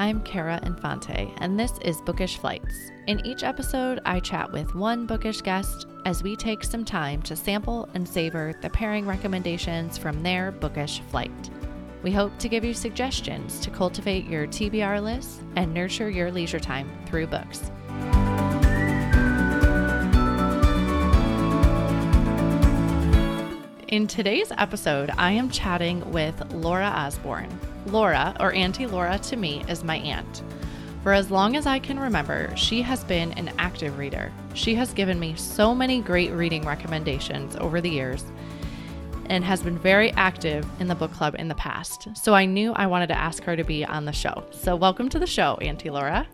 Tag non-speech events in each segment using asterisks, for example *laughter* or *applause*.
I'm Kara Infante, and this is Bookish Flights. In each episode, I chat with one bookish guest as we take some time to sample and savor the pairing recommendations from their bookish flight. We hope to give you suggestions to cultivate your TBR list and nurture your leisure time through books. In today's episode, I am chatting with Laura Osborne. Laura, or Auntie Laura to me, is my aunt. For as long as I can remember, she has been an active reader. She has given me so many great reading recommendations over the years and has been very active in the book club in the past. So I knew I wanted to ask her to be on the show. So welcome to the show, Auntie Laura.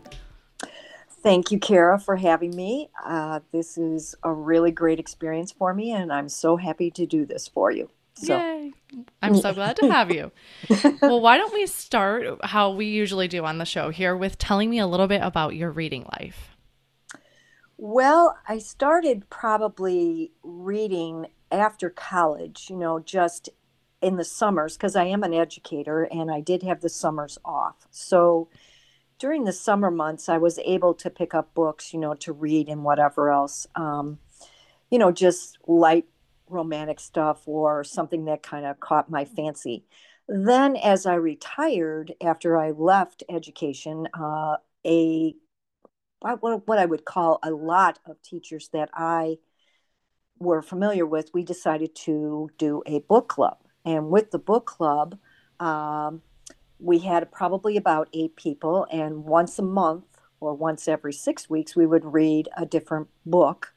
Thank you, Kara, for having me. Uh, this is a really great experience for me, and I'm so happy to do this for you. So. Yay. I'm so glad to have you. *laughs* well, why don't we start how we usually do on the show here with telling me a little bit about your reading life? Well, I started probably reading after college, you know, just in the summers, because I am an educator and I did have the summers off. So, during the summer months, I was able to pick up books, you know, to read and whatever else, um, you know, just light romantic stuff or something that kind of caught my fancy. Then, as I retired after I left education, uh, a what I would call a lot of teachers that I were familiar with, we decided to do a book club. And with the book club, um, we had probably about eight people, and once a month or once every six weeks, we would read a different book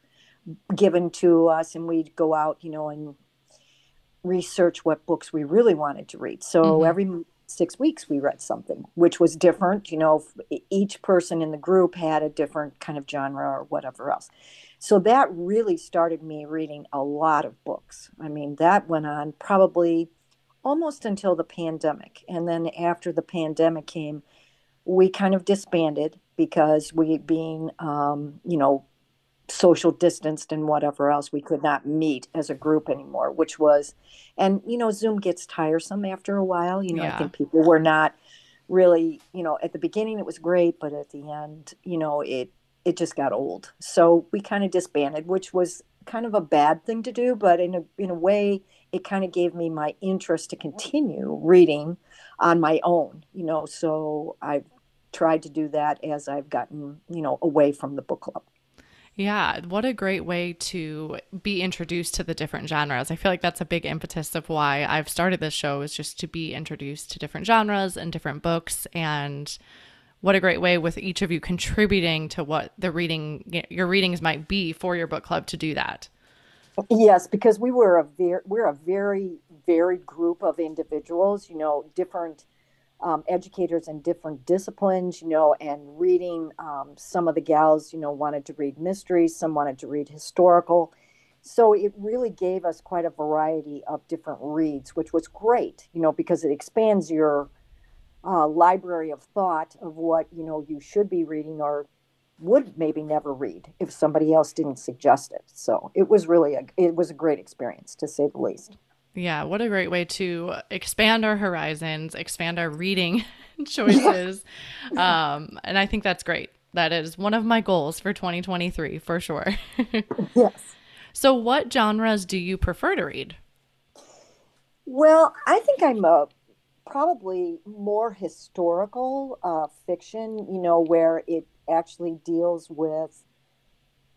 given to us, and we'd go out, you know, and research what books we really wanted to read. So mm-hmm. every six weeks we read something, which was different. You know, each person in the group had a different kind of genre or whatever else. So that really started me reading a lot of books. I mean, that went on probably almost until the pandemic. And then after the pandemic came, we kind of disbanded because we being, um, you know, social distanced and whatever else, we could not meet as a group anymore, which was, and, you know, Zoom gets tiresome after a while. You know, yeah. I think people were not really, you know, at the beginning it was great, but at the end, you know, it, it just got old. So we kind of disbanded, which was kind of a bad thing to do, but in a in a way, it kind of gave me my interest to continue reading on my own. You know, so I've tried to do that as I've gotten you know away from the book club. Yeah, what a great way to be introduced to the different genres. I feel like that's a big impetus of why I've started this show is just to be introduced to different genres and different books and what a great way with each of you contributing to what the reading your readings might be for your book club to do that. Yes, because we were a very we're a very varied group of individuals, you know, different um, educators in different disciplines, you know, and reading. Um, some of the gals, you know, wanted to read mysteries, some wanted to read historical. So it really gave us quite a variety of different reads, which was great, you know, because it expands your uh, library of thought of what you know you should be reading or would maybe never read if somebody else didn't suggest it. So it was really a it was a great experience to say the least. Yeah, what a great way to expand our horizons, expand our reading *laughs* choices. um, and I think that's great. That is one of my goals for 2023 for sure. *laughs* yes. So, what genres do you prefer to read? Well, I think I'm a probably more historical uh, fiction, you know, where it actually deals with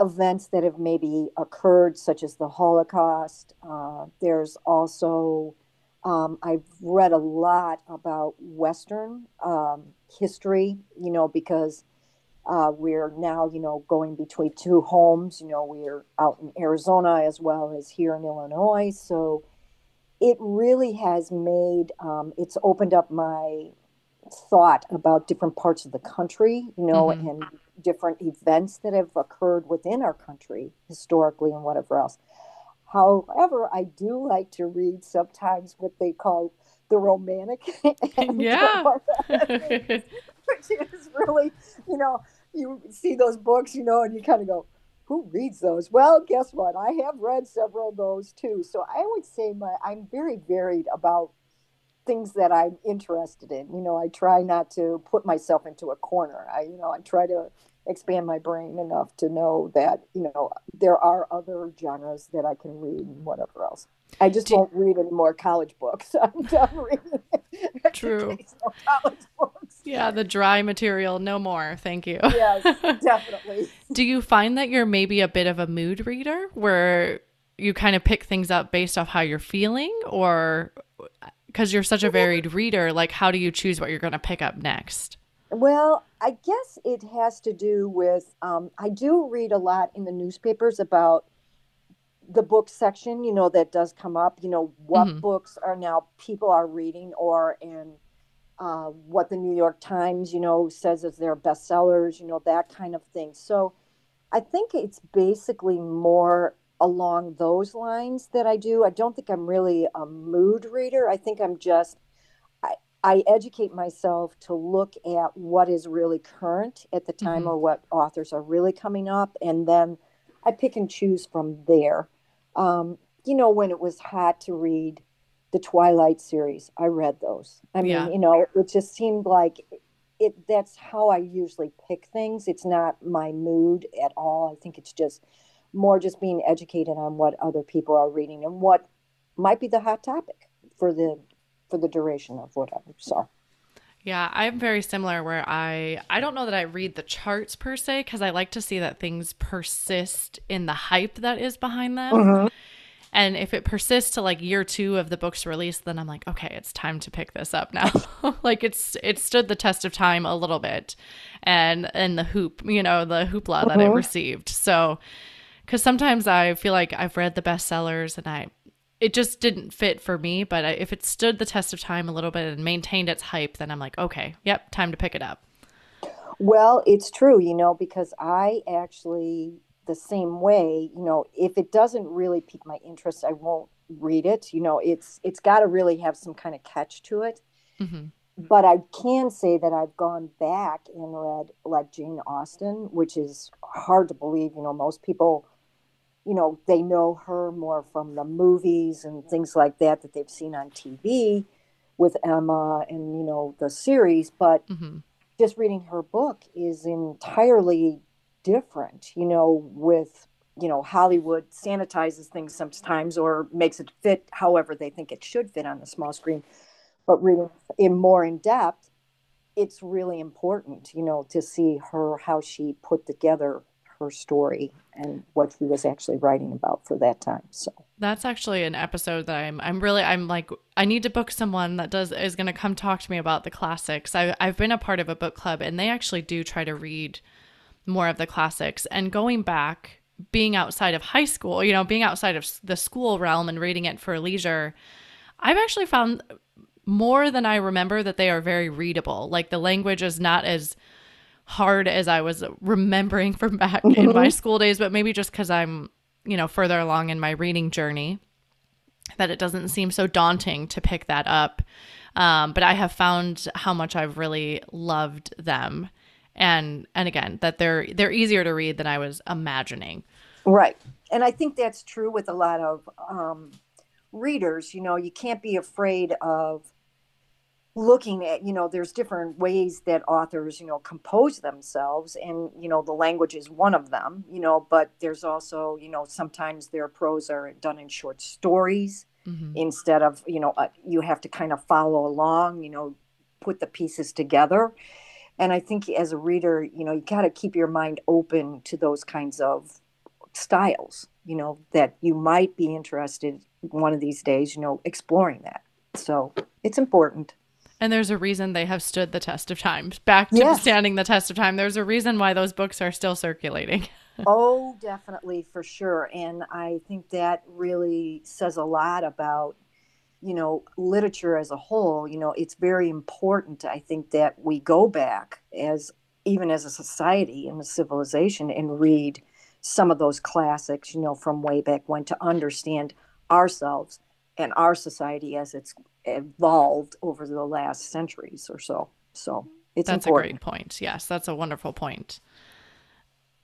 events that have maybe occurred, such as the Holocaust. Uh, there's also, um, I've read a lot about Western um, history, you know, because uh, we're now, you know, going between two homes. You know, we're out in Arizona as well as here in Illinois. So, it really has made um, it's opened up my thought about different parts of the country you know mm-hmm. and different events that have occurred within our country historically and whatever else however i do like to read sometimes what they call the romantic *laughs* yeah which is really you know you see those books you know and you kind of go who reads those? Well, guess what? I have read several of those too. So I would say my I'm very varied about things that I'm interested in. You know, I try not to put myself into a corner. I, you know, I try to expand my brain enough to know that, you know, there are other genres that I can read and whatever else. I just Do, won't read any more college books. *laughs* I'm done reading. True. *laughs* college books. Yeah, the dry material, no more. Thank you. Yes, *laughs* definitely. Do you find that you're maybe a bit of a mood reader where you kind of pick things up based off how you're feeling or because you're such a varied reader, like how do you choose what you're going to pick up next? Well, I guess it has to do with um, I do read a lot in the newspapers about the book section, you know, that does come up, you know, what mm-hmm. books are now people are reading or and uh, what the New York Times, you know, says as their bestsellers, you know, that kind of thing. So I think it's basically more along those lines that I do. I don't think I'm really a mood reader. I think I'm just I, I educate myself to look at what is really current at the time mm-hmm. or what authors are really coming up, and then I pick and choose from there. Um, you know, when it was hot to read the Twilight series, I read those. I mean, yeah. you know, it just seemed like it. That's how I usually pick things. It's not my mood at all. I think it's just more just being educated on what other people are reading and what might be the hot topic for the for the duration of whatever. So yeah, I'm very similar where I I don't know that I read the charts per se cuz I like to see that things persist in the hype that is behind them. Mm-hmm. And if it persists to like year 2 of the book's release, then I'm like, okay, it's time to pick this up now. *laughs* like it's it stood the test of time a little bit and and the hoop, you know, the hoopla mm-hmm. that it mm-hmm. received. So because sometimes I feel like I've read the bestsellers and I it just didn't fit for me. But if it stood the test of time a little bit and maintained its hype, then I'm like, okay, yep, time to pick it up. Well, it's true, you know, because I actually the same way, you know, if it doesn't really pique my interest, I won't read it. You know, it's it's got to really have some kind of catch to it. Mm-hmm. But I can say that I've gone back and read like Jane Austen, which is hard to believe. You know, most people you know, they know her more from the movies and things like that that they've seen on TV with Emma and, you know, the series. But mm-hmm. just reading her book is entirely different, you know, with, you know, Hollywood sanitizes things sometimes or makes it fit however they think it should fit on the small screen. But reading in more in depth, it's really important, you know, to see her, how she put together her story and what she was actually writing about for that time. So that's actually an episode that I'm I'm really I'm like I need to book someone that does is going to come talk to me about the classics. I I've been a part of a book club and they actually do try to read more of the classics and going back being outside of high school, you know, being outside of the school realm and reading it for leisure, I've actually found more than I remember that they are very readable. Like the language is not as hard as I was remembering from back mm-hmm. in my mm-hmm. school days, but maybe just because I'm, you know, further along in my reading journey, that it doesn't seem so daunting to pick that up. Um, but I have found how much I've really loved them, and and again that they're they're easier to read than I was imagining. Right, and I think that's true with a lot of um, readers. You know, you can't be afraid of looking at you know there's different ways that authors you know compose themselves and you know the language is one of them you know but there's also you know sometimes their prose are done in short stories mm-hmm. instead of you know uh, you have to kind of follow along you know put the pieces together and i think as a reader you know you got to keep your mind open to those kinds of styles you know that you might be interested one of these days you know exploring that so it's important and there's a reason they have stood the test of time. Back to yes. standing the test of time. There's a reason why those books are still circulating. *laughs* oh, definitely, for sure. And I think that really says a lot about, you know, literature as a whole. You know, it's very important, I think, that we go back as even as a society and a civilization and read some of those classics, you know, from way back when to understand ourselves and our society as it's evolved over the last centuries or so. So it's that's important. a great point. Yes, that's a wonderful point.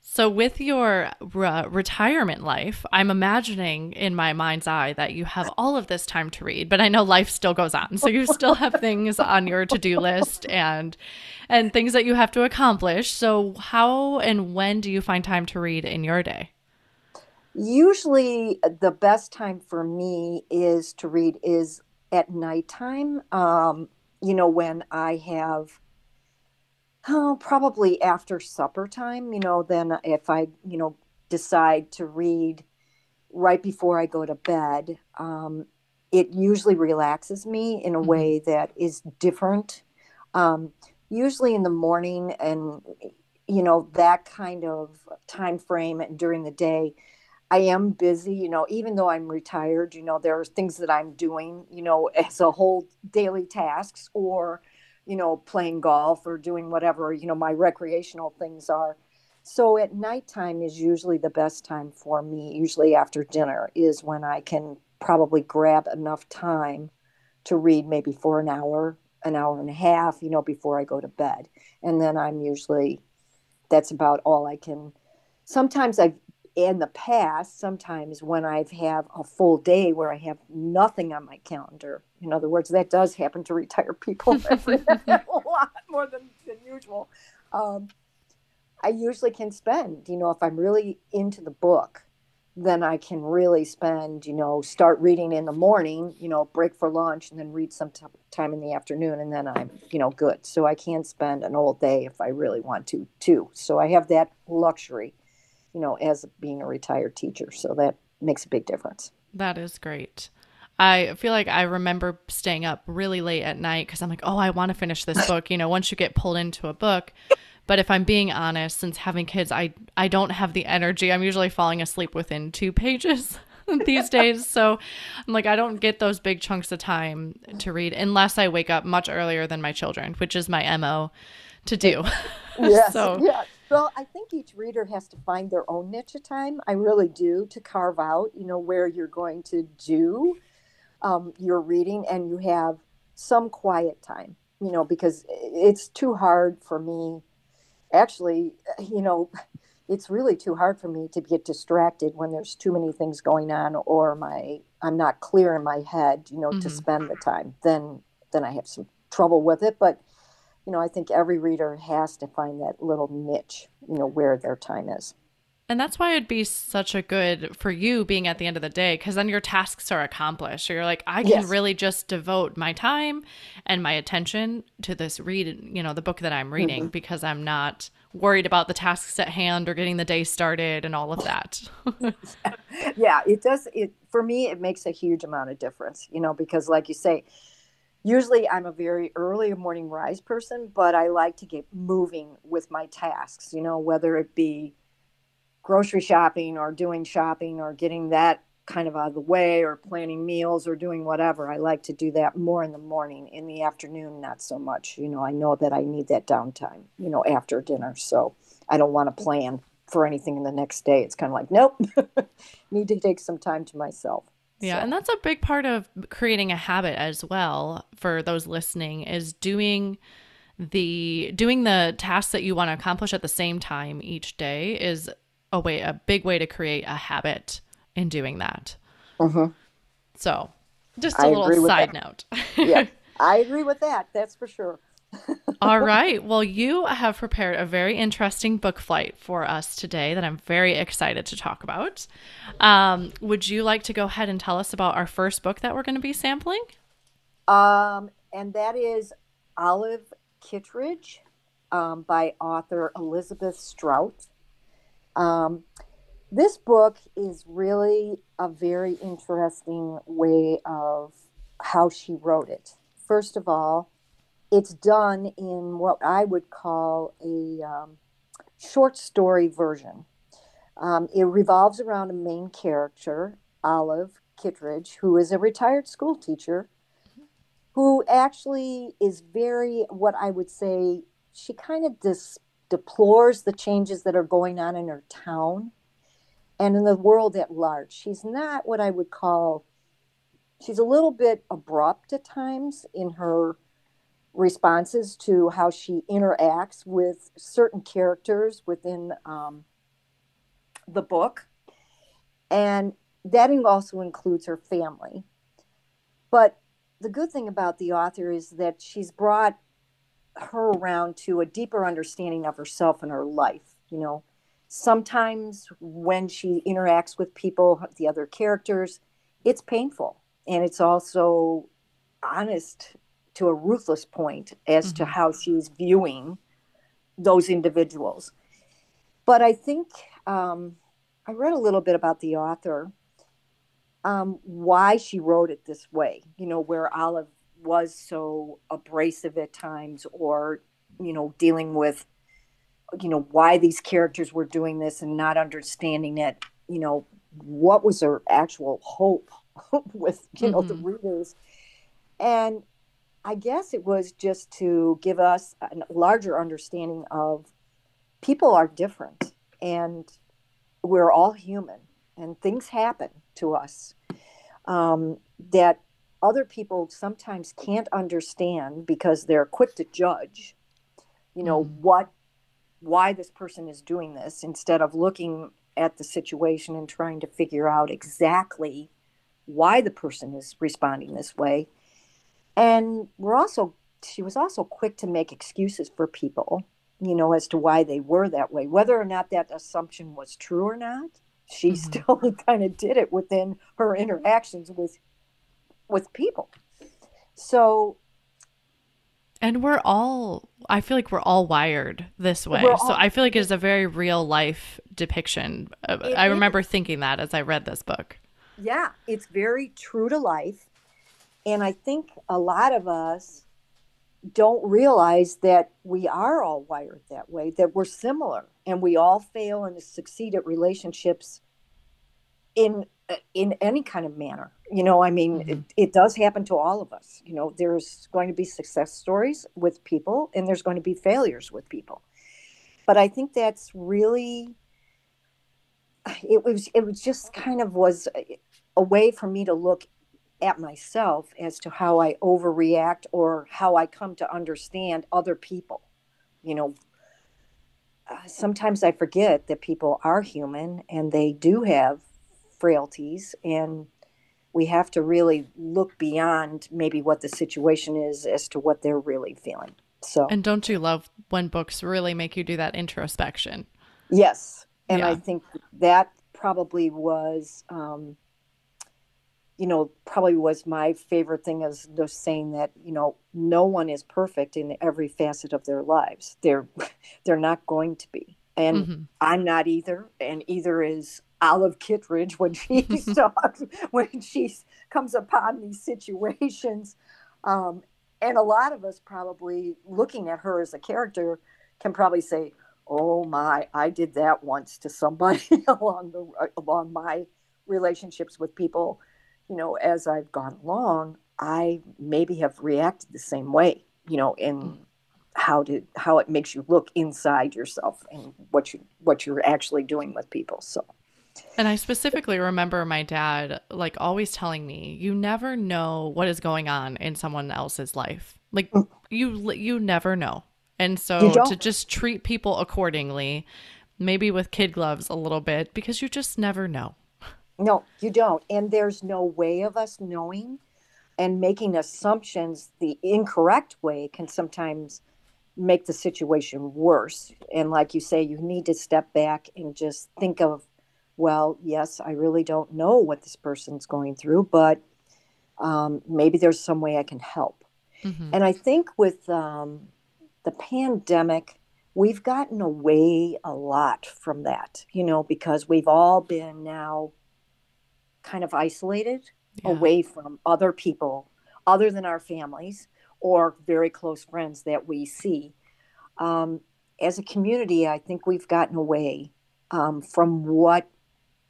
So, with your re- retirement life, I'm imagining in my mind's eye that you have all of this time to read, but I know life still goes on. So, you still have *laughs* things on your to-do list and and things that you have to accomplish. So, how and when do you find time to read in your day? Usually, the best time for me is to read is at nighttime. Um, you know, when I have Oh, probably after supper time, you know, then if I, you know, decide to read right before I go to bed, um, it usually relaxes me in a mm-hmm. way that is different. Um, usually in the morning and, you know, that kind of time frame and during the day, I am busy, you know, even though I'm retired, you know, there are things that I'm doing, you know, as a whole daily tasks or, you know, playing golf or doing whatever, you know, my recreational things are. So at nighttime is usually the best time for me, usually after dinner, is when I can probably grab enough time to read maybe for an hour, an hour and a half, you know, before I go to bed. And then I'm usually, that's about all I can. Sometimes I've in the past, sometimes when I've have a full day where I have nothing on my calendar, in other words, that does happen to retired people *laughs* a *laughs* lot more than, than usual. Um, I usually can spend, you know, if I'm really into the book, then I can really spend, you know, start reading in the morning, you know, break for lunch and then read some t- time in the afternoon and then I'm, you know, good. So I can spend an all day if I really want to, too. So I have that luxury you know, as being a retired teacher. So that makes a big difference. That is great. I feel like I remember staying up really late at night because I'm like, oh, I want to finish this book. You know, once you get pulled into a book. But if I'm being honest, since having kids, I I don't have the energy. I'm usually falling asleep within two pages *laughs* these days. So I'm like, I don't get those big chunks of time to read unless I wake up much earlier than my children, which is my MO to do. Yes. *laughs* so yeah. Well, I think each reader has to find their own niche of time. I really do to carve out, you know, where you're going to do um, your reading and you have some quiet time, you know, because it's too hard for me. Actually, you know, *laughs* it's really too hard for me to get distracted when there's too many things going on or my I'm not clear in my head, you know, mm-hmm. to spend the time. Then then I have some trouble with it, but you know, I think every reader has to find that little niche, you know, where their time is. And that's why it'd be such a good for you being at the end of the day, because then your tasks are accomplished. So you're like, I can yes. really just devote my time and my attention to this read, you know, the book that I'm reading, mm-hmm. because I'm not worried about the tasks at hand or getting the day started and all of that. *laughs* *laughs* yeah, it does. It for me, it makes a huge amount of difference, you know, because like you say, usually I'm a very early morning rise person, but I like to get moving with my tasks, you know, whether it be grocery shopping or doing shopping or getting that kind of out of the way or planning meals or doing whatever. I like to do that more in the morning. In the afternoon, not so much. You know, I know that I need that downtime, you know, after dinner. So I don't want to plan for anything in the next day. It's kind of like, nope, *laughs* need to take some time to myself. Yeah, so. and that's a big part of creating a habit as well for those listening is doing the doing the tasks that you want to accomplish at the same time each day is a way a big way to create a habit in doing that. Mm-hmm. So, just a I little side note. yeah, *laughs* I agree with that. That's for sure. *laughs* All right. Well, you have prepared a very interesting book flight for us today that I'm very excited to talk about. Um, would you like to go ahead and tell us about our first book that we're going to be sampling? Um, and that is Olive Kitteridge um, by author Elizabeth Strout. Um, this book is really a very interesting way of how she wrote it. First of all, it's done in what I would call a um, short story version. Um, it revolves around a main character, Olive Kitteridge, who is a retired school teacher, who actually is very, what I would say, she kind of dis- deplores the changes that are going on in her town and in the world at large. She's not what I would call, she's a little bit abrupt at times in her responses to how she interacts with certain characters within um, the book. And that also includes her family. But the good thing about the author is that she's brought her around to a deeper understanding of herself and her life. You know, sometimes when she interacts with people, the other characters, it's painful. And it's also honest to a ruthless point as mm-hmm. to how she's viewing those individuals. But I think um, I read a little bit about the author, um, why she wrote it this way, you know, where Olive was so abrasive at times or, you know, dealing with, you know, why these characters were doing this and not understanding it, you know, what was her actual hope *laughs* with, you know, mm-hmm. the readers. And I guess it was just to give us a larger understanding of people are different and we're all human and things happen to us um, that other people sometimes can't understand because they're quick to judge you know mm-hmm. what why this person is doing this instead of looking at the situation and trying to figure out exactly why the person is responding this way and we're also she was also quick to make excuses for people you know, as to why they were that way. Whether or not that assumption was true or not, she *laughs* mm-hmm. still kind of did it within her interactions with with people. So and we're all I feel like we're all wired this way. All, so I feel like it's a very real life depiction. I remember is. thinking that as I read this book. Yeah, it's very true to life. And I think a lot of us don't realize that we are all wired that way, that we're similar, and we all fail and succeed at relationships in in any kind of manner. You know, I mean, mm-hmm. it, it does happen to all of us. You know, there's going to be success stories with people, and there's going to be failures with people. But I think that's really it was it was just kind of was a, a way for me to look at myself as to how I overreact or how I come to understand other people. You know, uh, sometimes I forget that people are human and they do have frailties, and we have to really look beyond maybe what the situation is as to what they're really feeling. So, and don't you love when books really make you do that introspection? Yes, and yeah. I think that probably was. Um, you know, probably was my favorite thing is just saying that, you know, no one is perfect in every facet of their lives. They're *laughs* they're not going to be. And mm-hmm. I'm not either. And either is Olive Kitteridge when she *laughs* *laughs* talks when she comes upon these situations. Um, and a lot of us probably looking at her as a character can probably say, "Oh my, I did that once to somebody along the along my relationships with people." You know, as I've gone along, I maybe have reacted the same way, you know, in how to how it makes you look inside yourself and what you what you're actually doing with people. So and I specifically remember my dad like always telling me, you never know what is going on in someone else's life. Like mm. you you never know. And so to just treat people accordingly, maybe with kid gloves a little bit because you just never know. No, you don't. And there's no way of us knowing. And making assumptions the incorrect way can sometimes make the situation worse. And like you say, you need to step back and just think of, well, yes, I really don't know what this person's going through, but um, maybe there's some way I can help. Mm-hmm. And I think with um, the pandemic, we've gotten away a lot from that, you know, because we've all been now kind of isolated yeah. away from other people other than our families or very close friends that we see. Um, as a community, I think we've gotten away um, from what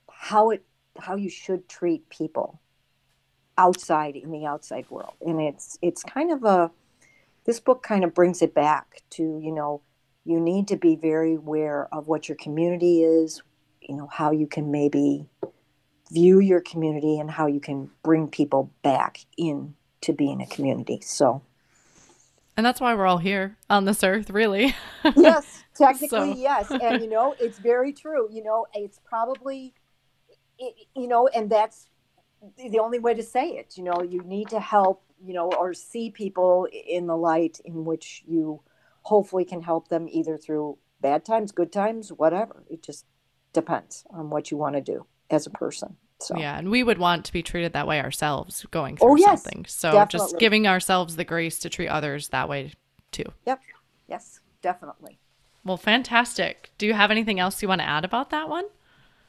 how it how you should treat people outside in the outside world, and it's it's kind of a this book kind of brings it back to you know you need to be very aware of what your community is, you know how you can maybe view your community and how you can bring people back in to being a community. So And that's why we're all here on this earth, really. *laughs* yes, technically, So- yes. And, you know, it's very true. You know, it's probably, it, you know, and that's the only way to say it. You know, you need to help, you know, or see people in the light in which you hopefully can help them either through bad times, good times, whatever. It just depends on what you want to do as a person. So, Yeah, and we would want to be treated that way ourselves going oh, through Oh, yes, something. So just giving ourselves the grace to treat others that way too. Yep. Yes, definitely. Well, fantastic. Do you have anything else you want to add about that one?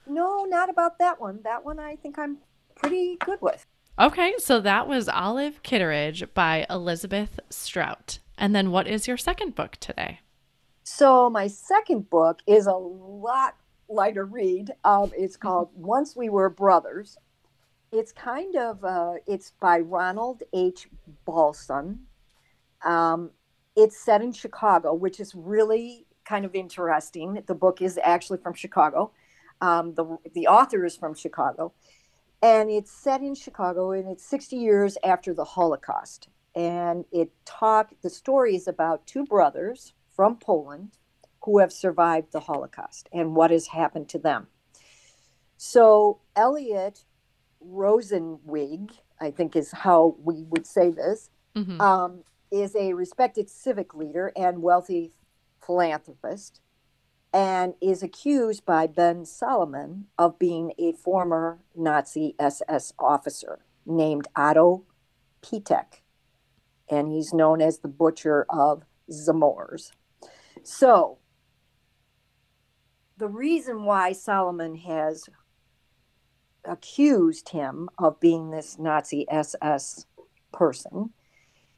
No, not about that one. That one I think I'm pretty good with. Okay, so that was Olive Kitteridge by Elizabeth Strout. And then what is your second book today? So my second book is a lot lighter read. Um, it's called Once We Were Brothers. It's kind of uh, it's by Ronald H. Balson. Um, it's set in Chicago, which is really kind of interesting. The book is actually from Chicago. Um, the the author is from Chicago, and it's set in Chicago, and it's 60 years after the Holocaust. And it talk the story is about two brothers from Poland who have survived the Holocaust and what has happened to them. So Elliot Rosenzweig, I think is how we would say this, Mhm. um, is a respected civic leader and wealthy philanthropist, and is accused by Ben Solomon of being a former Nazi SS officer named Otto Piatek, and he's known as the butcher of Zamosc. So, the reason why Solomon has accused him of being this Nazi SS person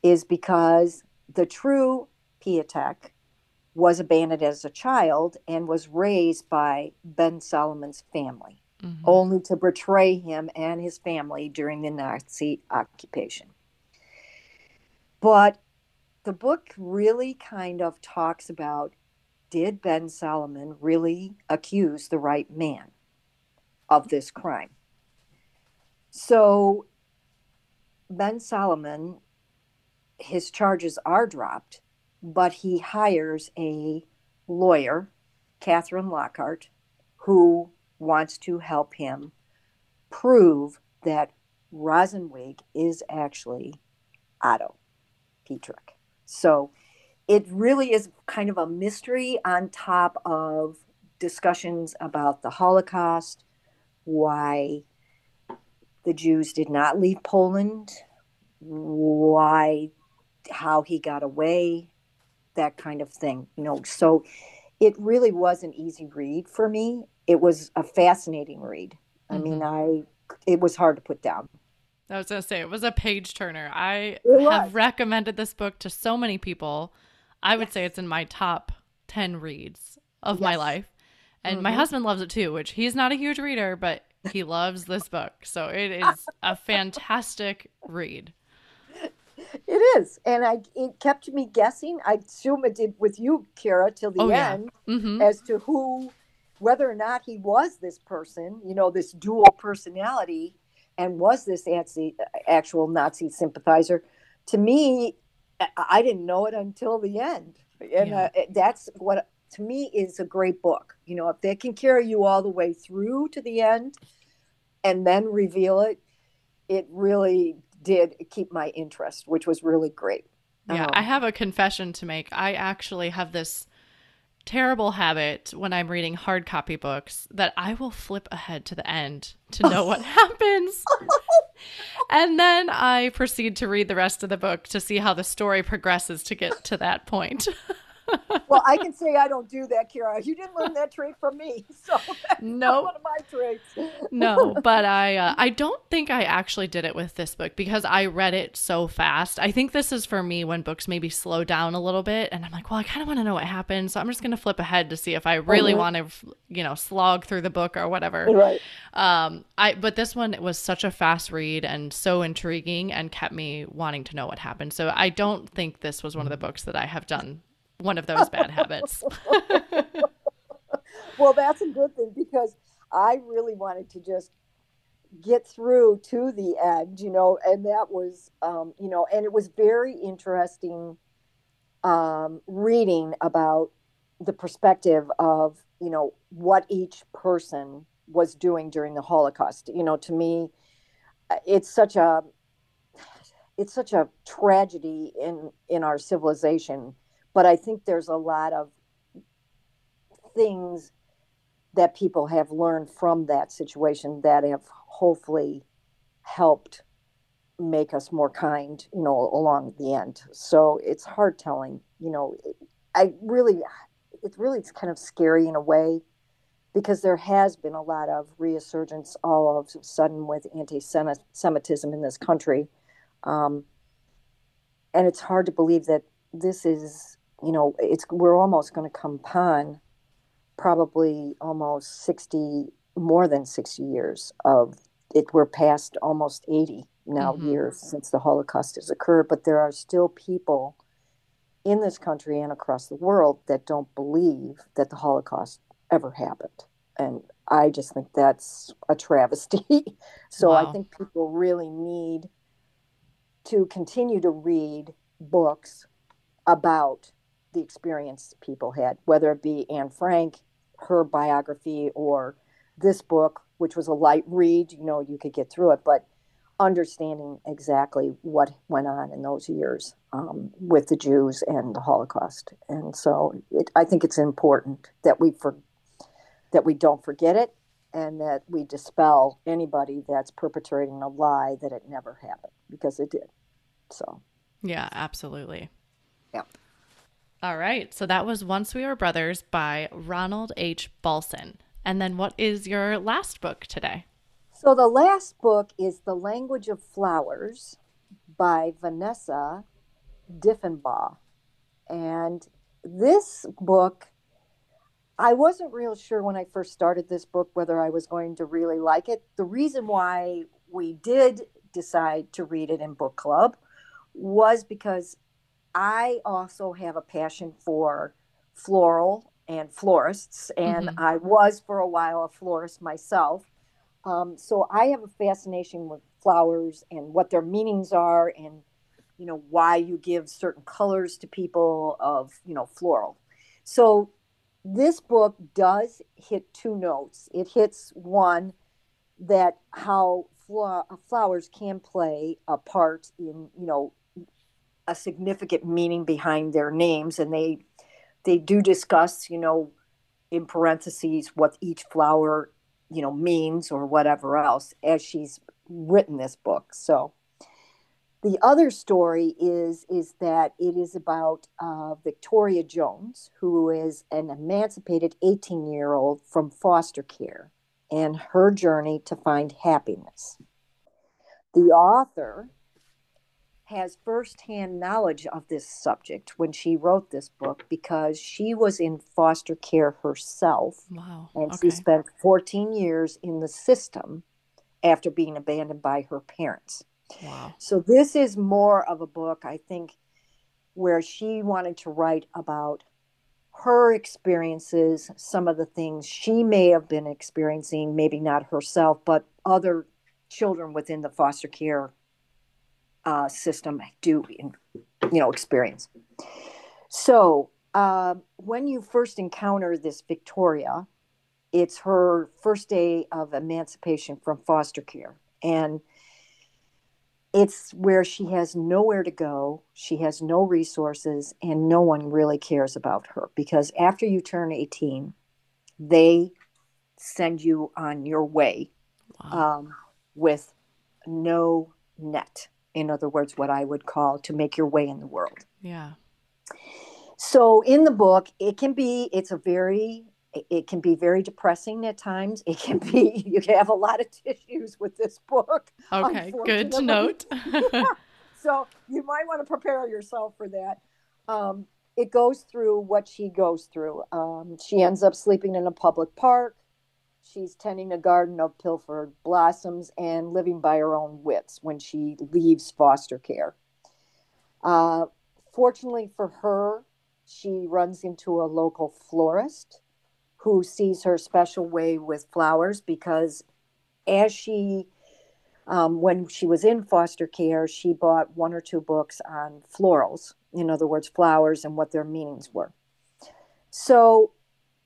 is because the true Piatek was abandoned as a child and was raised by Ben Solomon's family, Mhm. only to betray him and his family during the Nazi occupation. But the book really kind of talks about did Ben Solomon really accuse the right man of this crime? So Ben Solomon, his charges are dropped, but he hires a lawyer, Catherine Lockhart, who wants to help him prove that Rosenzweig is actually Otto Petrick. So it really is kind of a mystery on top of discussions about the Holocaust, why the Jews did not leave Poland, why, how he got away, that kind of thing. You know, so it really was an easy read for me. It was a fascinating read. I mean, mm-hmm. I it was hard to put down. I was going to say, it was a page turner. I have recommended this book to so many people. I would Yes. say it's in my top 10 reads of my life. And my Mhm. husband loves it too, which he's not a huge reader, but he loves this book. So it is a *laughs* fantastic read. It is, and I it kept me guessing. I assume it did with you, Kara, till the Oh, yeah. end hmm as to who, whether or not he was this person. You know, this dual personality, and was this Nazi, actual Nazi sympathizer. To me, I- didn't know it until the end, and Yeah. uh, that's what to me is a great book. You know, if they can carry you all the way through to the end, and then reveal it, it really did keep my interest, which was really great. Yeah, Um, I have a confession to make. I actually have this terrible habit when I'm reading hard copy books that I will flip ahead to the end to know *laughs* what happens. *laughs* and then I proceed to read the rest of the book to see how the story progresses to get to that point. *laughs* well, I can say I don't do that, Kara. You didn't learn that trait from me, *laughs* so that's not Nope. one of my traits. no, *laughs* but I uh, I don't think I actually did it with this book because I read it so fast. I think this is for me when books maybe slow down a little bit and I'm like, well, I kind of want to know what happened, so I'm just going to flip ahead to see if I really Mhm. want to, you know, slog through the book or whatever. Right. Um I but this one was such a fast read and so intriguing and kept me wanting to know what happened. So I don't think this was one of the books that I have done one of those bad habits. *laughs* *laughs* Well, that's a good thing because I really wanted to just get through to the end, you know, and that was, um, you know, and it was very interesting um, reading about the perspective of you know what each person was doing during the Holocaust. You know, to me, it's such a it's such a tragedy in in our civilization. But I think there's a lot of things that people have learned from that situation that have hopefully helped make us more kind, you know, along the end. So it's hard telling, you know, I really, it's really, kind of scary in a way because there has been a lot of resurgence all of a sudden with anti-Semitism in this country. Um, and it's hard to believe that this is, you know, it's, we're almost going to come upon probably almost 60, more than 60 years of it. We're past almost 80 now mm-hmm. years since the Holocaust has occurred, but there are still people in this country and across the world that don't believe that the Holocaust ever happened. And I just think that's a travesty. *laughs* so wow. I think people really need to continue to read books about the experience people had, whether it be Anne Frank, her biography, or this book, which was a light read, you know, you could get through it, but understanding exactly what went on in those years um, with the Jews and the Holocaust. And so it, I think it's important that we for, that we don't forget it and that we dispel anybody that's perpetrating a lie that it never happened because it did. So, yeah, absolutely. Yeah. All right. So that was Once We Were Brothers by Ronald H. Balson. And then what is your last book today? So the last book is The Language of Flowers by Vanessa Diffenbaugh. And this book, I wasn't real sure when I first started this book whether I was going to really like it. The reason why we did decide to read it in book club was because I also have a passion for floral and florists, and mm-hmm. I was for a while a florist myself. Um, so I have a fascination with flowers and what their meanings are, and you know why you give certain colors to people of you know floral. So this book does hit two notes. It hits one that how flowers can play a part in you know a significant meaning behind their names and they they do discuss you know in parentheses what each flower you know means or whatever else as she's written this book. So the other story is is that it is about uh, victoria jones who is an emancipated 18 year old from foster care and her journey to find happiness. The author has firsthand knowledge of this subject when she wrote this book because she was in foster care herself. Wow. And okay. she spent 14 years in the system after being abandoned by her parents. Wow. So this is more of a book, I think, where she wanted to write about her experiences, some of the things she may have been experiencing, maybe not herself, but other children within the foster care uh, system do you know experience. So uh, when you first encounter this victoria it's her first day of emancipation from foster care. And it's where she has nowhere to go. She has no resources and no one really cares about her because after you turn 18 they send you on your way wow. um, with no net in other words, what I would call to make your way in the world. Yeah. So in the book, it can be, it's a very, it can be very depressing at times. It can be, *laughs* you can have a lot of tissues with this book. Okay, good to note. *laughs* *laughs* so you might want to prepare yourself for that. Um, it goes through what she goes through. Um, she ends up sleeping in a public park. She's tending a garden of pilfered blossoms and living by her own wits when she leaves foster care. Uh, fortunately for her, she runs into a local florist who sees her special way with flowers because as she Um, when she was in foster care, she bought one or two books on florals, in other words, flowers and what their meanings were. So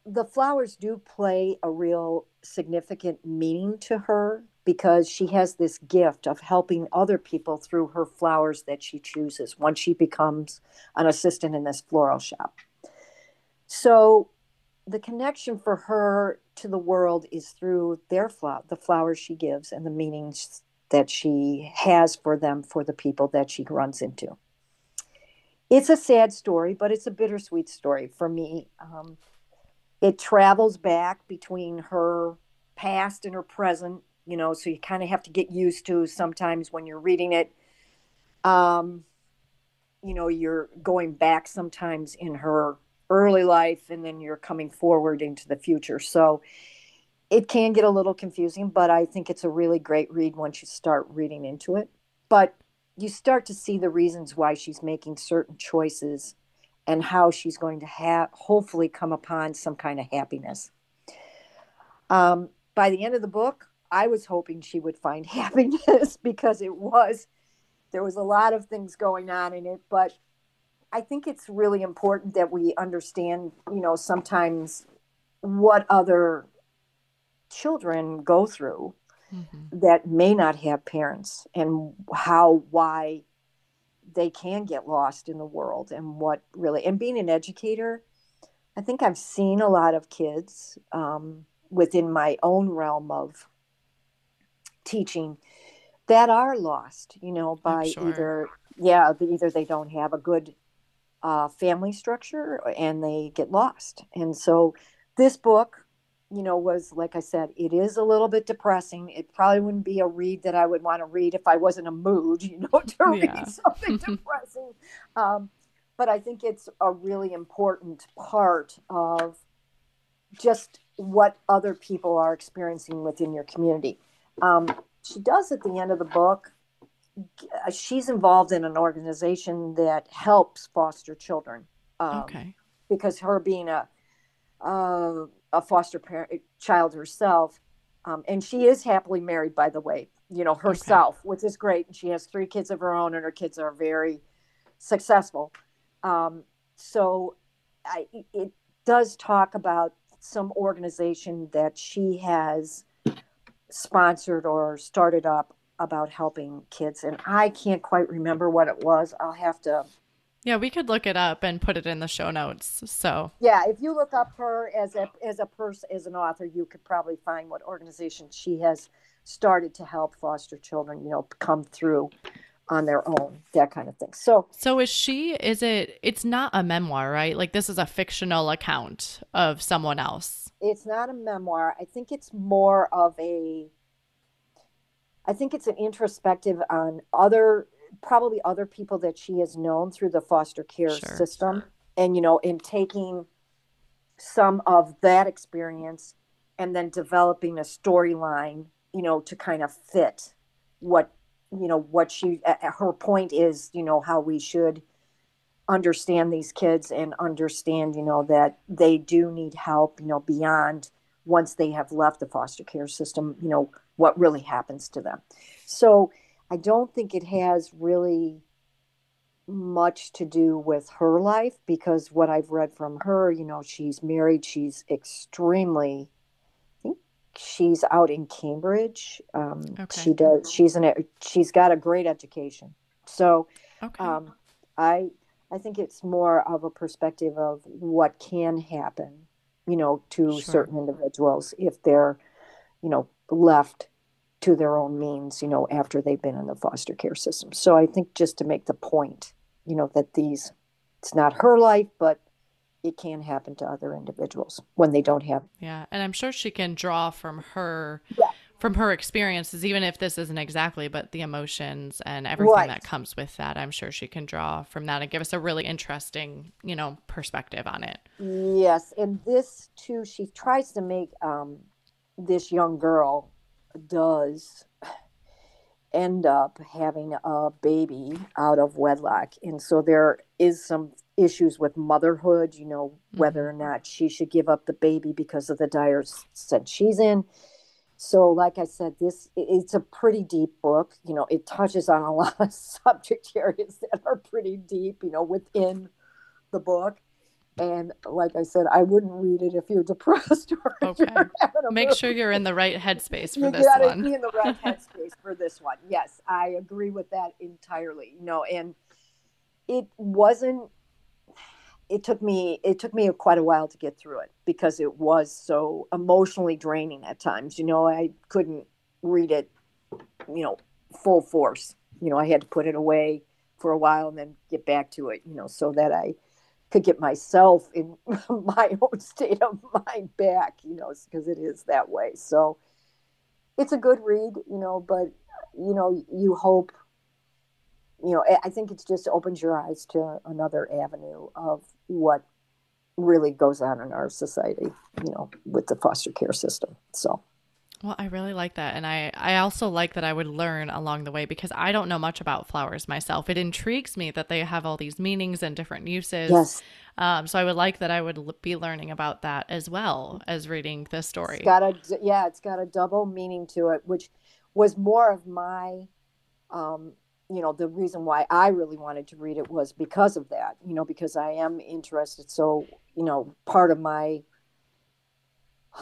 the flowers do play a real significant meaning to her because she has this gift of helping other people through her flowers that she chooses once she becomes an assistant in this floral shop. So the connection for her to the world is through their flower, the flowers she gives and the meanings that she has for them for the people that she runs into. It's a sad story, but it's a bittersweet story for me. Um, it travels back between her past and her present, you know, so you kind of have to get used to sometimes when you're reading it. Um, you know, you're going back sometimes in her early life and then you're coming forward into the future. So it can get a little confusing, but I think it's a really great read once you start reading into it. But you start to see the reasons why she's making certain choices and how she's going to have hopefully come upon some kind of happiness. Um, by the end of the book, I was hoping she would find *laughs* happiness because it was there was a lot of things going on in it, but I think it's really important that we understand, you know, sometimes what other children go through mm-hmm. that may not have parents and how why they can get lost in the world and what really and being an educator i think i've seen a lot of kids um, within my own realm of teaching that are lost you know by sure. either yeah either they don't have a good uh, family structure and they get lost and so this book you know, was like I said, it is a little bit depressing. It probably wouldn't be a read that I would want to read if I was in a mood, *laughs* you know, to yeah. read something *laughs* depressing. Um, but I think it's a really important part of just what other people are experiencing within your community. Um, she does at the end of the book. Uh, she's involved in an organization that helps foster children. Um, okay. Because her being a uh, a foster parent child herself um, and she is happily married by the way you know herself okay. which is great. And she has three kids of her own and her kids are very successful. Um, so I, it does talk about some organization that she has sponsored or started up about helping kids and i can't quite remember what it was. I'll have to yeah, we could look it up and put it in the show notes. So yeah, if you look up her as a as a person as an author, you could probably find what organization she has started to help foster children. You know, come through on their own, that kind of thing. So so is she? Is it? It's not a memoir, right? Like this is a fictional account of someone else. It's not a memoir. I think it's more of a. I think it's an introspective on other probably other people that she has known through the foster care sure, system sure. and you know in taking some of that experience and then developing a storyline you know to kind of fit what you know what she her point is you know how we should understand these kids and understand you know that they do need help you know beyond once they have left the foster care system you know what really happens to them so I don't think it has really much to do with her life because what I've read from her, you know, she's married, she's extremely I think she's out in Cambridge. Um, okay. she does she's an she's got a great education. So okay. um, I I think it's more of a perspective of what can happen, you know, to sure. certain individuals if they're, you know, left to their own means, you know, after they've been in the foster care system. So I think just to make the point, you know, that these, it's not her life, but it can happen to other individuals when they don't have. Yeah. And I'm sure she can draw from her. Yeah. From her experiences, even if this isn't exactly, but the emotions and everything right. that comes with that, I'm sure she can draw from that and give us a really interesting, you know, perspective on it. Yes, and this too, she tries to make um, this young girl does end up having a baby out of wedlock. And so there is some issues with motherhood, you know, whether or mm-hmm. not she should give up the baby because of the dire sense she's in. so like i said this it's a pretty deep book you know it touches on a lot of *laughs* subject areas that are pretty deep you know within the book and like i said i wouldn't read it if you're *laughs* depressed or okay. *laughs* make sure you're in the right headspace for you this gotta one. be in the right *laughs* headspace for this one. Yes i agree with that entirely you know and it wasn't it took me it took me quite a while to get through it because it was so emotionally draining at times you know i couldn't read it you know full force. You know i had to put it away for a while and then get back to it you know so that i could get myself in *laughs* my own state of mind back you know because it is that way so it's a good read you know but you know you hope you know i think it just opens your eyes to another avenue of what really goes on in our society, you know, with the foster care system. So well, I really like that. And I, I also like that I would learn along the way because I don't know much about flowers myself. It intrigues me that they have all these meanings and different uses. Yes. Um, so I would like that I would l- be learning about that as well as reading this story. It's got a, yeah, it's got a double meaning to it, which was more of my um, you know the reason why i really wanted to read it was because of that you know because i am interested so you know part of my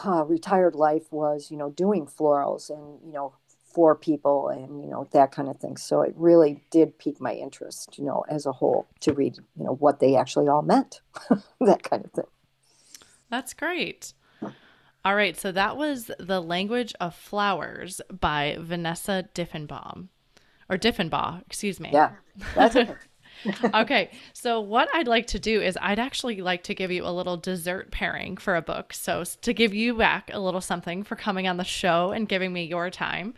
uh, retired life was you know doing florals and you know for people and you know that kind of thing so it really did pique my interest you know as a whole to read you know what they actually all meant *laughs* that kind of thing that's great all right so that was the language of flowers by vanessa Diffenbaum or Diffenbaugh, excuse me. Yeah, that's okay. *laughs* okay, so what I'd like to do is I'd actually like to give you a little dessert pairing for a book. So to give you back a little something for coming on the show and giving me your time.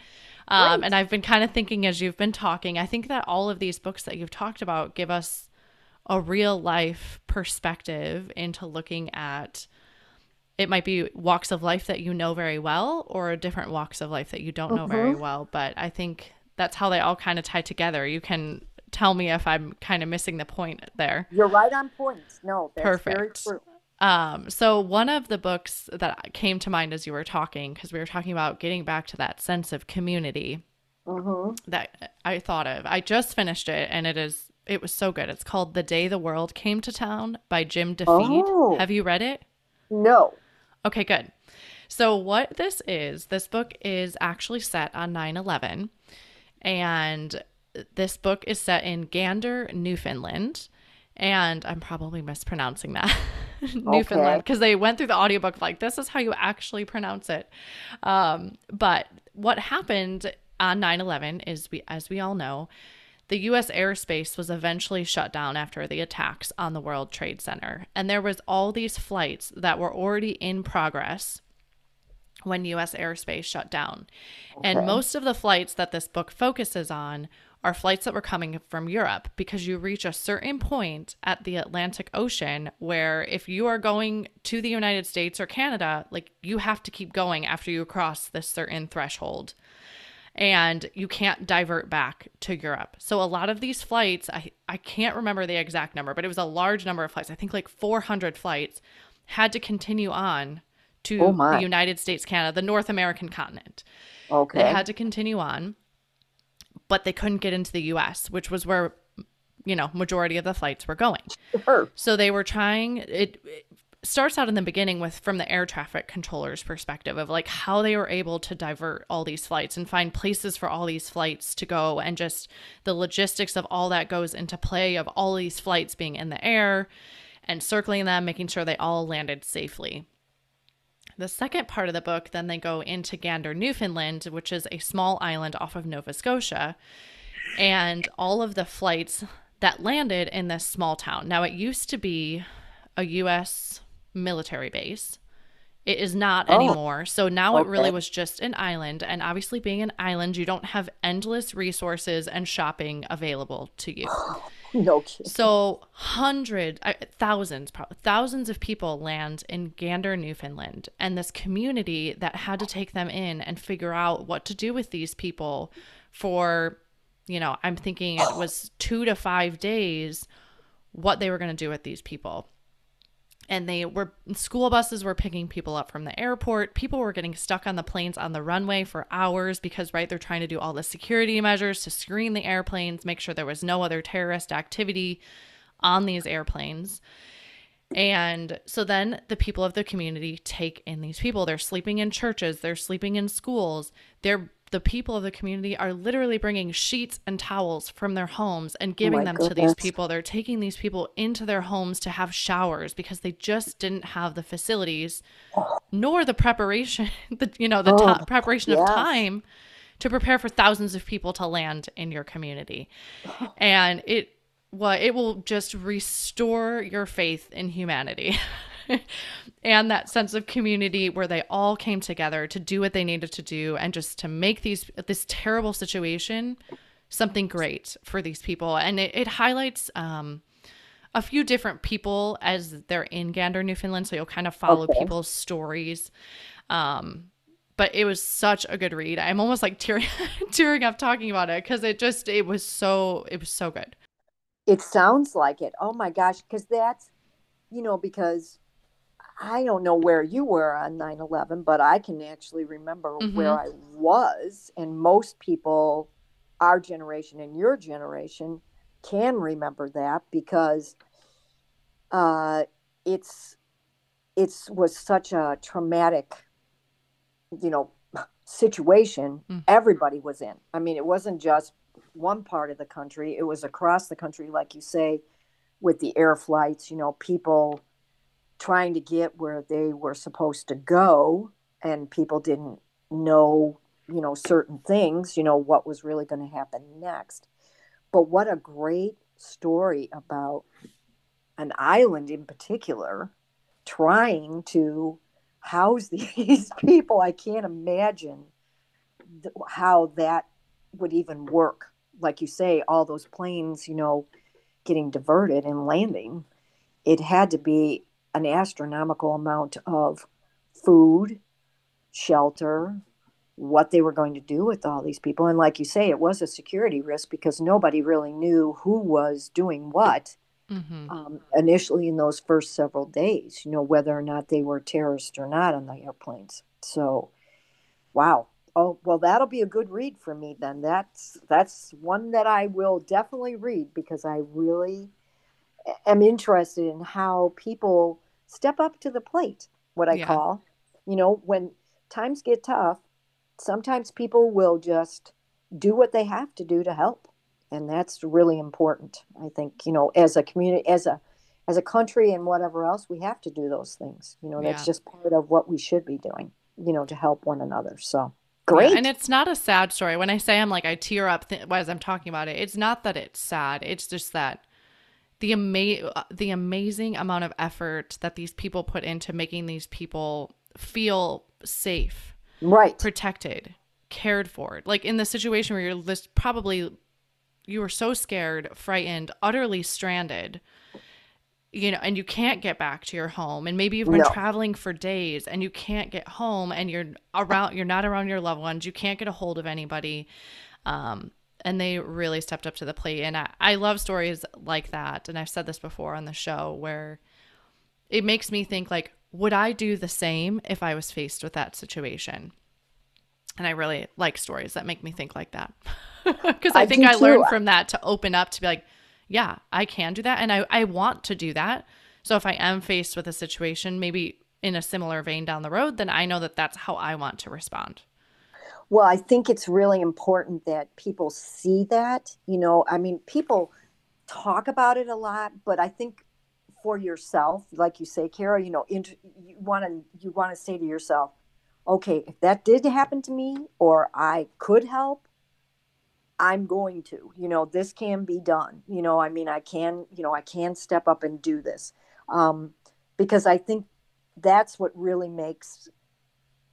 Um, and I've been kind of thinking as you've been talking, I think that all of these books that you've talked about give us a real life perspective into looking at it might be walks of life that you know very well or different walks of life that you don't know mm-hmm. very well. But I think that's how they all kind of tie together. You can tell me if I'm kind of missing the point there. You're right on point. No, perfect. Um, so one of the books that came to mind as you were talking, because we were talking about getting back to that sense of community mm-hmm. that I thought of. I just finished it, and it is it was so good. It's called "The Day the World Came to Town" by Jim DeFede. Oh. Have you read it? No. Okay, good. So what this is, this book is actually set on 9/11 and this book is set in Gander, Newfoundland. And I'm probably mispronouncing that. *laughs* Newfoundland, because they went through the audiobook like this is how you actually pronounce it. Um, but what happened on 9 11 is, we, as we all know, the US airspace was eventually shut down after the attacks on the World Trade Center. And there was all these flights that were already in progress when US airspace shut down. Okay. And most of the flights that this book focuses on are flights that were coming from Europe because you reach a certain point at the Atlantic Ocean where if you are going to the United States or Canada, like you have to keep going after you cross this certain threshold. And you can't divert back to Europe. So a lot of these flights, I, I can't remember the exact number, but it was a large number of flights. I think like 400 flights had to continue on to oh the United States, Canada, the North American continent. Okay. They had to continue on, but they couldn't get into the US, which was where you know, majority of the flights were going. Sure. So they were trying it, it starts out in the beginning with from the air traffic controllers perspective of like how they were able to divert all these flights and find places for all these flights to go and just the logistics of all that goes into play of all these flights being in the air and circling them making sure they all landed safely the second part of the book, then they go into Gander, Newfoundland, which is a small island off of Nova Scotia, and all of the flights that landed in this small town. Now, it used to be a U.S. military base. It is not oh, anymore. So now okay. it really was just an island. And obviously, being an island, you don't have endless resources and shopping available to you. *sighs* *sighs* *laughs* no kidding. So hundreds, thousands, probably thousands of people land in Gander, Newfoundland, and this community that had to take them in and figure out what to do with these people for, you know, I'm thinking it was two to five days, what they were going to do with these people. And they were school buses were picking people up from the airport. People were getting stuck on the planes on the runway for hours because right they're trying to do all the security measures to screen the airplanes make sure there was no other terrorist activity on these airplanes. And so then the people of the community take in these people. They're sleeping in churches. They're sleeping in schools. They're the people of the community are literally bringing sheets and towels from their homes and oh giving oh them goodness. to these people. They're taking these people into their homes to have showers because they just didn't have the facilities oh. nor the preparation, *laughs* the you know, the oh, preparation yes. of time to prepare for thousands of people to land in your community. *sighs* And it well, it will just restore your faith in humanity. *laughs* *laughs* and that sense of community where they all came together to do what they needed to do and just to make these this terrible situation something great for these people. And it, it highlights um, a few different people as they're in gander newfoundland. So you'll kind of follow okay. people's stories. Um, but it was such a good read. I'm almost like tearing *laughs* tearing up talking about it because it just it was so it was so good. It sounds like it. Oh my gosh because that's you know because I don't know where you were on 9 11, but I can actually remember mm-hmm. where I was. And most people, our generation and your generation, can remember that because uh, it's it's was such a traumatic, you know, situation mm. everybody was in. I mean, it wasn't just one part of the country; it was across the country, like you say, with the air flights. You know, people trying to get where they were supposed to go and people didn't know you know certain things you know what was really going to happen next. But what a great story about an island in particular trying to house *laughs* these people. I can't imagine th- how that would even work. Like you say all those planes you know getting diverted and landing it had to be an astronomical amount of food, shelter, what they were going to do with all these people. And like you say, it was a security risk because nobody really knew who was doing what mm-hmm. um, initially in those first several days, you know, whether or not they were terrorists or not on the airplanes. So, wow. Oh, well, that'll be a good read for me then. That's that's one that I will definitely read because I really am interested in how people step up to the plate, what I yeah. call. You know, when times get tough, sometimes people will just do what they have to do to help. And that's really important. I think, you know, as a community, as a as a country and whatever else, we have to do those things. You know, that's yeah. just part of what we should be doing, you know, to help one another. So great. Yeah, and it's not a sad story. When I say I'm like, I tear up th- as I'm talking about it, it's not that it's sad. It's just that the ama- the amazing amount of effort that these people put into making these people feel safe, right, protected, cared for. Like in the situation where you're just probably you were so scared, frightened, utterly stranded, you know, and you can't get back to your home, and maybe you've been no. traveling for days and you can't get home, and you're around, you're not around your loved ones, you can't get a hold of anybody. Um, and they really stepped up to the plate. And I, I love stories like that. And I've said this before on the show where it makes me think like, would I do the same if I was faced with that situation? And I really like stories that make me think like that. *laughs* Because I, I, think I learned from that to open up to be like, yeah, I can do that. And I, I want to do that. So if I am faced with a situation, maybe in a similar vein down the road, then I know that that's how I want to respond. Well, I think it's really important that people see that. You know, I mean, people talk about it a lot, but I think for yourself, like you say, Kara, you know, you want to you want to say to yourself, okay, if that did happen to me, or I could help, I'm going to. You know, this can be done. You know, I mean, I can. You know, I can step up and do this um, because I think that's what really makes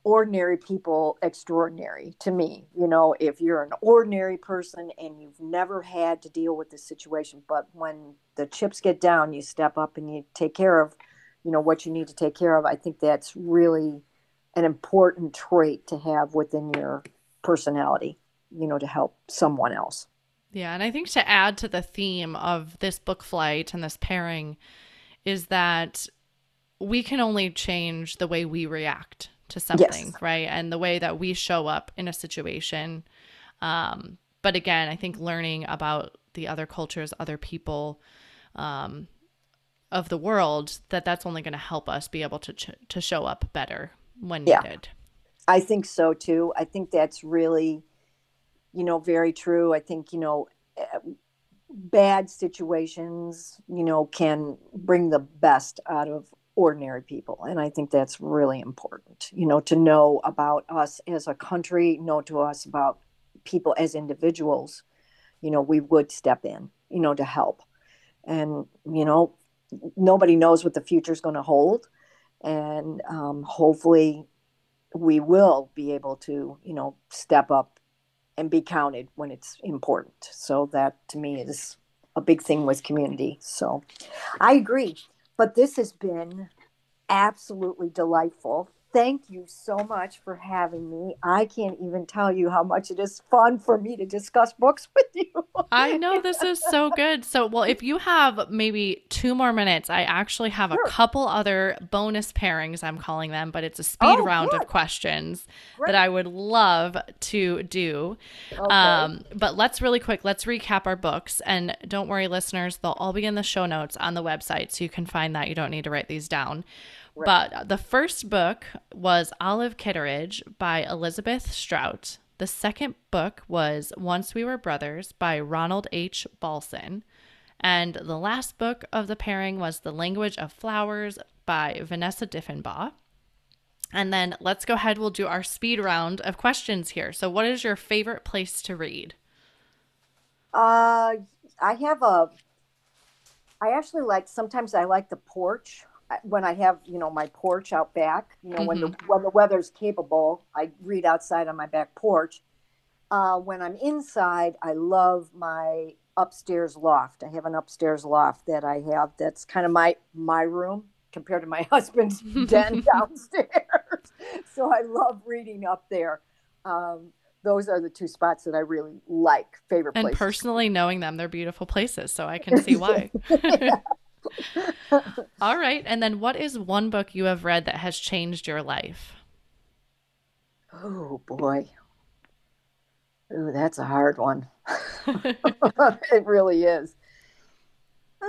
ordinary people extraordinary to me. You know, if you're an ordinary person and you've never had to deal with this situation, but when the chips get down, you step up and you take care of, you know, what you need to take care of. I think that's really an important trait to have within your personality, you know, to help someone else. Yeah. And I think to add to the theme of this book flight and this pairing is that we can only change the way we react to something, yes. right? And the way that we show up in a situation. Um, but again, I think learning about the other cultures, other people um, of the world, that that's only going to help us be able to ch- to show up better when yeah. needed. I think so too. I think that's really, you know, very true. I think you know, eh, bad situations, you know, can bring the best out of ordinary people. And I think that's really important, you know, to know about us as a country, know to us about people as individuals, you know, we would step in, you know, to help. And, you know, nobody knows what the future is going to hold. And um, hopefully we will be able to, you know, step up and be counted when it's important. So that to me is a big thing with community. So I agree. But this has been absolutely delightful. Thank you so much for having me. I can't even tell you how much it is fun for me to discuss books *laughs* with you. I know this is so good. So, well, if you have maybe two more minutes, I actually have sure. a couple other bonus pairings, I'm calling them, but it's a speed oh, round good. of questions Great. that I would love to do. Okay. Um, but let's really quick, let's recap our books. And don't worry, listeners, they'll all be in the show notes on the website. So you can find that. You don't need to write these down. But the first book was Olive Kitteridge by Elizabeth Strout. The second book was Once We Were Brothers by Ronald H. Balson. And the last book of the pairing was The Language of Flowers by Vanessa Diffenbaugh. And then let's go ahead. We'll do our speed round of questions here. So, what is your favorite place to read? Uh, I have a. I actually like. Sometimes I like the porch when I have you know my porch out back, you know mm-hmm. when the mm-hmm. when the weather's capable, I read outside on my back porch. Uh, when I'm inside, I love my upstairs loft. I have an upstairs loft that I have that's kind of my my room compared to my *laughs* husband's den *laughs* downstairs. *laughs* so I love reading up there. Um, those are the two spots that I really like, favorite and places. personally knowing them, they're beautiful places, so I can see why. *laughs* All right. And then what is one book you have read that has changed your life? Oh, boy. Ooh, that's a hard one. *laughs* it really is. Uh,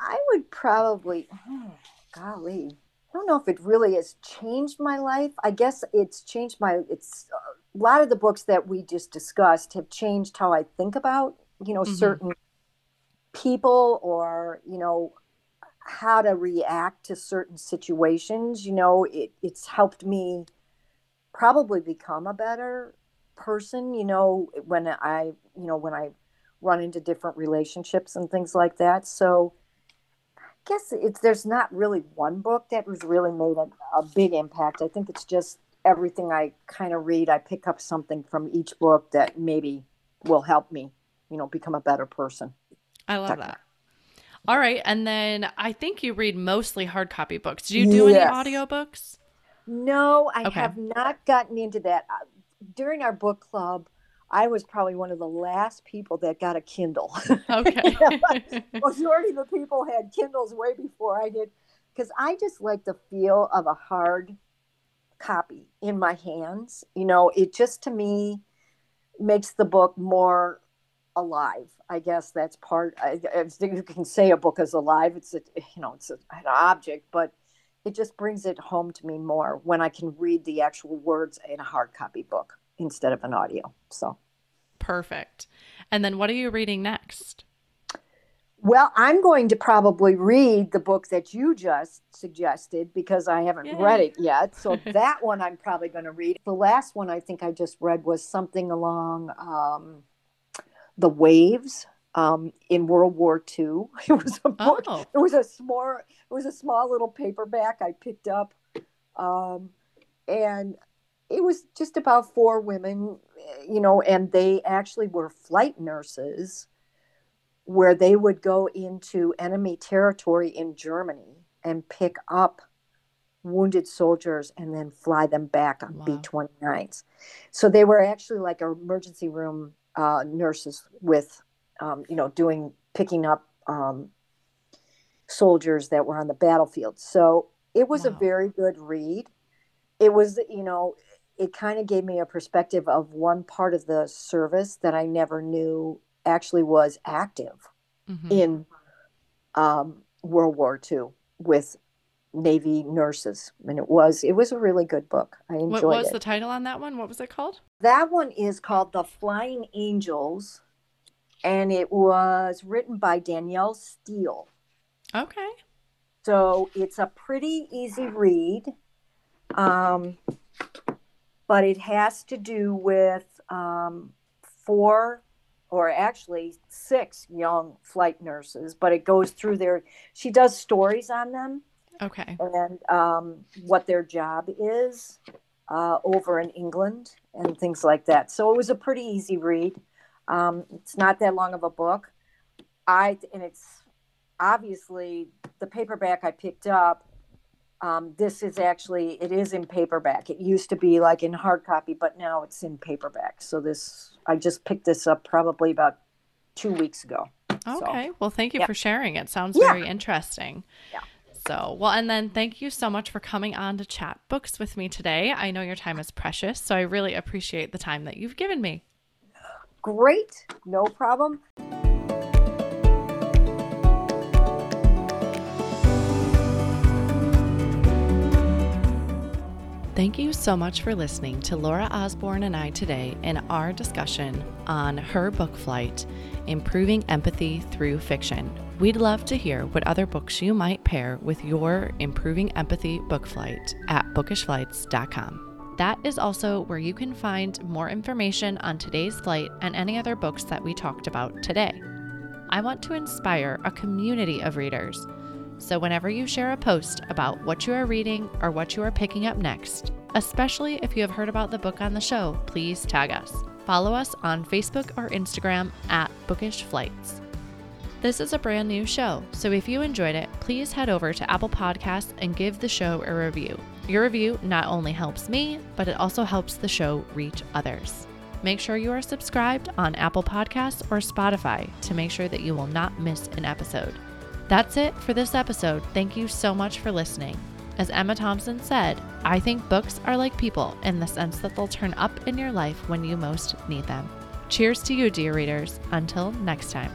I would probably, oh, golly, I don't know if it really has changed my life. I guess it's changed my, it's uh, a lot of the books that we just discussed have changed how I think about, you know, mm-hmm. certain people or, you know, how to react to certain situations. You know, it, it's helped me probably become a better person, you know, when I, you know, when I run into different relationships and things like that. So I guess it's, there's not really one book that was really made a, a big impact. I think it's just everything I kind of read, I pick up something from each book that maybe will help me, you know, become a better person. I love that. All right. And then I think you read mostly hard copy books. Do you do yes. any audiobooks? No, I okay. have not gotten into that. Uh, during our book club, I was probably one of the last people that got a Kindle. *laughs* Okay. *laughs* Majority of the people had Kindles way before I did because I just like the feel of a hard copy in my hands. You know, it just to me makes the book more alive. I guess that's part. I, I you can say a book is alive. It's a you know it's a, an object, but it just brings it home to me more when I can read the actual words in a hard copy book instead of an audio. So perfect. And then what are you reading next? Well, I'm going to probably read the book that you just suggested because I haven't Yay. read it yet. So *laughs* that one I'm probably going to read. The last one I think I just read was something along um, the waves um, in World War II. *laughs* It was a book. Oh. It was a small. It was a small little paperback I picked up, um, and it was just about four women, you know, and they actually were flight nurses, where they would go into enemy territory in Germany and pick up wounded soldiers and then fly them back on wow. B 29s. So they were actually like an emergency room uh, nurses with, um, you know, doing picking up um, soldiers that were on the battlefield. So It was a very good read. It was, you know, it kind of gave me a perspective of one part of the service that I never knew actually was active Mhm. in um, World War II with Navy nurses, and it was it was a really good book. I enjoyed it. What was it. the title on that one? What was it called? That one is called The Flying Angels, and it was written by Danielle Steel. Okay. So it's a pretty easy read, um, but it has to do with um, four or actually six young flight nurses, but it goes through their, she does stories on them Okay. and um, what their job is uh, over in England and things like that. So it was a pretty easy read. Um, it's not that long of a book. I and it's obviously the paperback I picked up. Um, this is actually it is in paperback. It used to be like in hard copy, but now it's in paperback. So this I just picked this up probably about two weeks ago. So- Okay. Well, thank you Yeah. for sharing. It sounds Yeah. very interesting. Yeah. So, well, and then thank you so much for coming on to chat books with me today. I know your time is precious, so I really appreciate the time that you've given me. Great, no problem. Thank you so much for listening to Laura Osborne and I today in our discussion on her book flight, Improving Empathy Through Fiction. We'd love to hear what other books you might pair with your Improving Empathy book flight at bookishflights.com. That is also where you can find more information on today's flight and any other books that we talked about today. I want to inspire a community of readers. So, whenever you share a post about what you are reading or what you are picking up next, especially if you have heard about the book on the show, please tag us. Follow us on Facebook or Instagram at Bookish Flights. This is a brand new show, so if you enjoyed it, please head over to Apple Podcasts and give the show a review. Your review not only helps me, but it also helps the show reach others. Make sure you are subscribed on Apple Podcasts or Spotify to make sure that you will not miss an episode. That's it for this episode. Thank you so much for listening. As Emma Thompson said, I think books are like people in the sense that they'll turn up in your life when you most need them. Cheers to you, dear readers. Until next time.